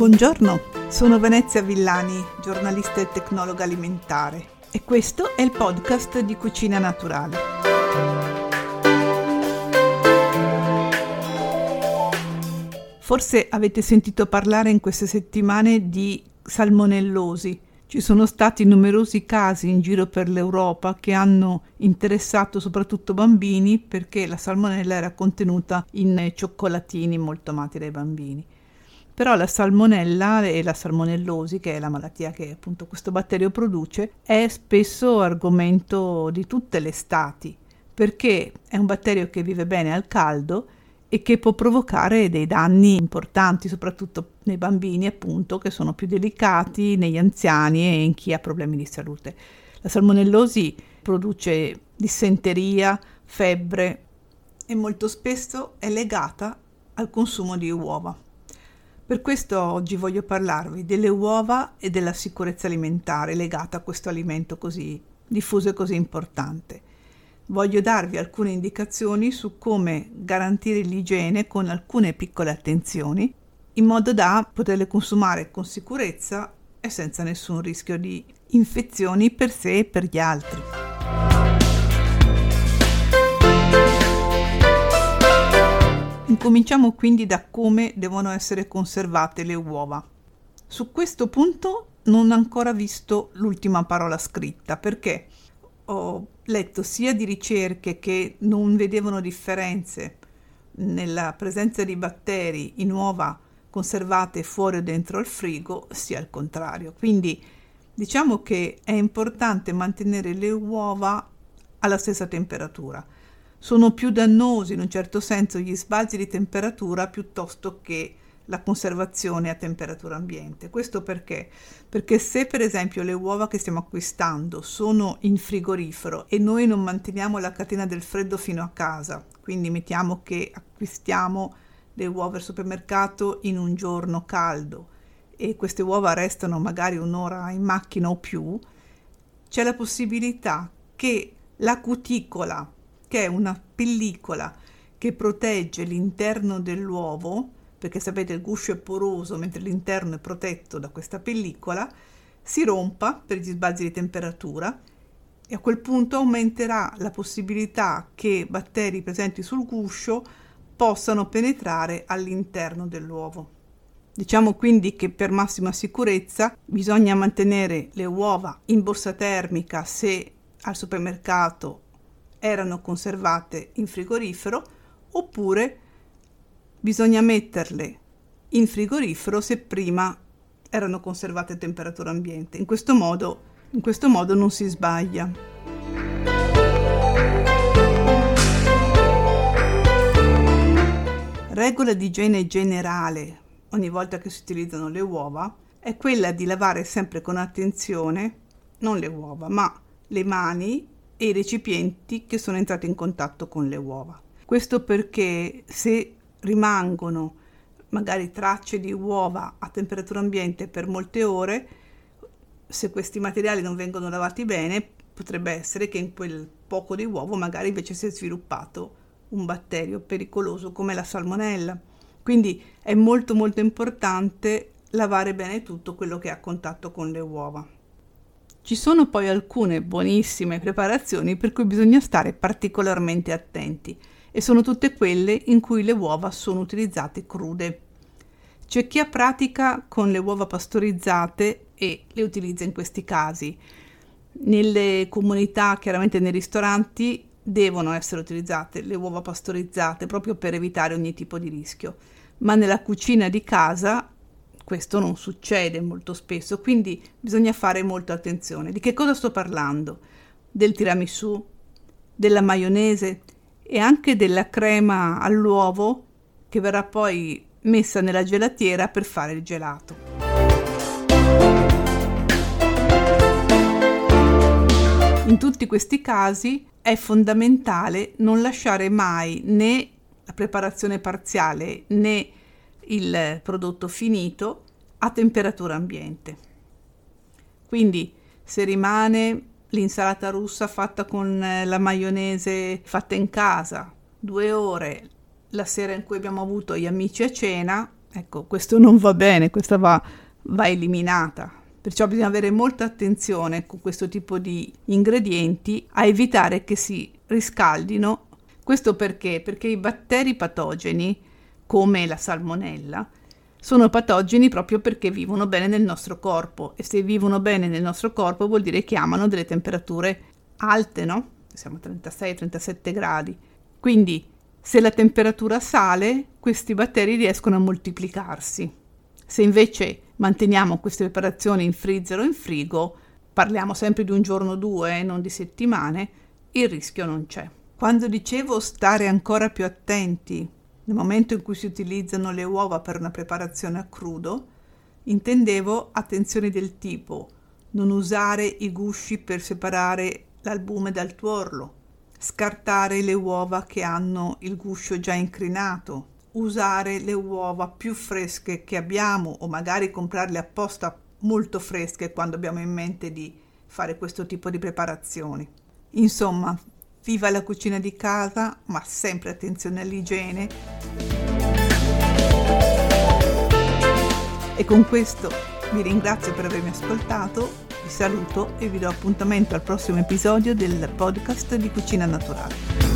Buongiorno, sono Venezia Villani, giornalista e tecnologa alimentare e questo è il podcast di Cucina Naturale. Forse avete sentito parlare in queste settimane di salmonellosi. Ci sono stati numerosi casi in giro per l'Europa che hanno interessato soprattutto bambini perché la salmonella era contenuta in cioccolatini molto amati dai bambini. Però la salmonella e la salmonellosi, che è la malattia che appunto questo batterio produce, è spesso argomento di tutte le stati, perché è un batterio che vive bene al caldo e che può provocare dei danni importanti, soprattutto nei bambini, appunto, che sono più delicati, negli anziani e in chi ha problemi di salute. La salmonellosi produce dissenteria, febbre e molto spesso è legata al consumo di uova. Per questo oggi voglio parlarvi delle uova e della sicurezza alimentare legata a questo alimento così diffuso e così importante. Voglio darvi alcune indicazioni su come garantire l'igiene con alcune piccole attenzioni, in modo da poterle consumare con sicurezza e senza nessun rischio di infezioni per sé e per gli altri. Incominciamo quindi da come devono essere conservate le uova. Su questo punto non ho ancora visto l'ultima parola scritta perché ho letto sia di ricerche che non vedevano differenze nella presenza di batteri in uova conservate fuori o dentro il frigo, sia il contrario. Quindi diciamo che è importante mantenere le uova alla stessa temperatura sono più dannosi in un certo senso gli sbalzi di temperatura piuttosto che la conservazione a temperatura ambiente. Questo perché? Perché se per esempio le uova che stiamo acquistando sono in frigorifero e noi non manteniamo la catena del freddo fino a casa, quindi mettiamo che acquistiamo le uova al supermercato in un giorno caldo e queste uova restano magari un'ora in macchina o più, c'è la possibilità che la cuticola che è una pellicola che protegge l'interno dell'uovo, perché sapete il guscio è poroso mentre l'interno è protetto da questa pellicola, si rompa per gli sbalzi di temperatura e a quel punto aumenterà la possibilità che batteri presenti sul guscio possano penetrare all'interno dell'uovo. Diciamo quindi che per massima sicurezza bisogna mantenere le uova in borsa termica se al supermercato erano conservate in frigorifero oppure bisogna metterle in frigorifero se prima erano conservate a temperatura ambiente. In questo modo, in questo modo non si sbaglia. Regola di igiene generale ogni volta che si utilizzano le uova è quella di lavare sempre con attenzione non le uova, ma le mani e i recipienti che sono entrati in contatto con le uova. Questo perché se rimangono magari tracce di uova a temperatura ambiente per molte ore, se questi materiali non vengono lavati bene, potrebbe essere che in quel poco di uovo magari invece si è sviluppato un batterio pericoloso come la salmonella. Quindi è molto molto importante lavare bene tutto quello che è a contatto con le uova. Ci sono poi alcune buonissime preparazioni per cui bisogna stare particolarmente attenti e sono tutte quelle in cui le uova sono utilizzate crude. C'è chi ha pratica con le uova pastorizzate e le utilizza in questi casi. Nelle comunità, chiaramente nei ristoranti, devono essere utilizzate le uova pastorizzate proprio per evitare ogni tipo di rischio, ma nella cucina di casa questo non succede molto spesso, quindi bisogna fare molta attenzione. Di che cosa sto parlando? Del tiramisù, della maionese e anche della crema all'uovo che verrà poi messa nella gelatiera per fare il gelato. In tutti questi casi è fondamentale non lasciare mai né la preparazione parziale né il prodotto finito a temperatura ambiente. Quindi se rimane l'insalata russa fatta con eh, la maionese fatta in casa due ore la sera in cui abbiamo avuto gli amici a cena, Ecco, questo non va bene, questa va, va eliminata. Perciò bisogna avere molta attenzione con questo tipo di ingredienti a evitare che si riscaldino. Questo perché? Perché i batteri patogeni, come la salmonella, sono patogeni proprio perché vivono bene nel nostro corpo e se vivono bene nel nostro corpo vuol dire che amano delle temperature alte, no? Siamo a 36-37 gradi. Quindi se la temperatura sale, questi batteri riescono a moltiplicarsi. Se invece manteniamo queste preparazioni in freezer o in frigo, parliamo sempre di un giorno o due, eh, non di settimane, il rischio non c'è. Quando dicevo stare ancora più attenti nel momento in cui si utilizzano le uova per una preparazione a crudo, intendevo attenzioni del tipo non usare i gusci per separare l'albume dal tuorlo, scartare le uova che hanno il guscio già incrinato, usare le uova più fresche che abbiamo o magari comprarle apposta molto fresche quando abbiamo in mente di fare questo tipo di preparazioni. Insomma, viva la cucina di casa, ma sempre attenzione all'igiene. E con questo vi ringrazio per avermi ascoltato, vi saluto e vi do appuntamento al prossimo episodio del podcast di Cucina Naturale.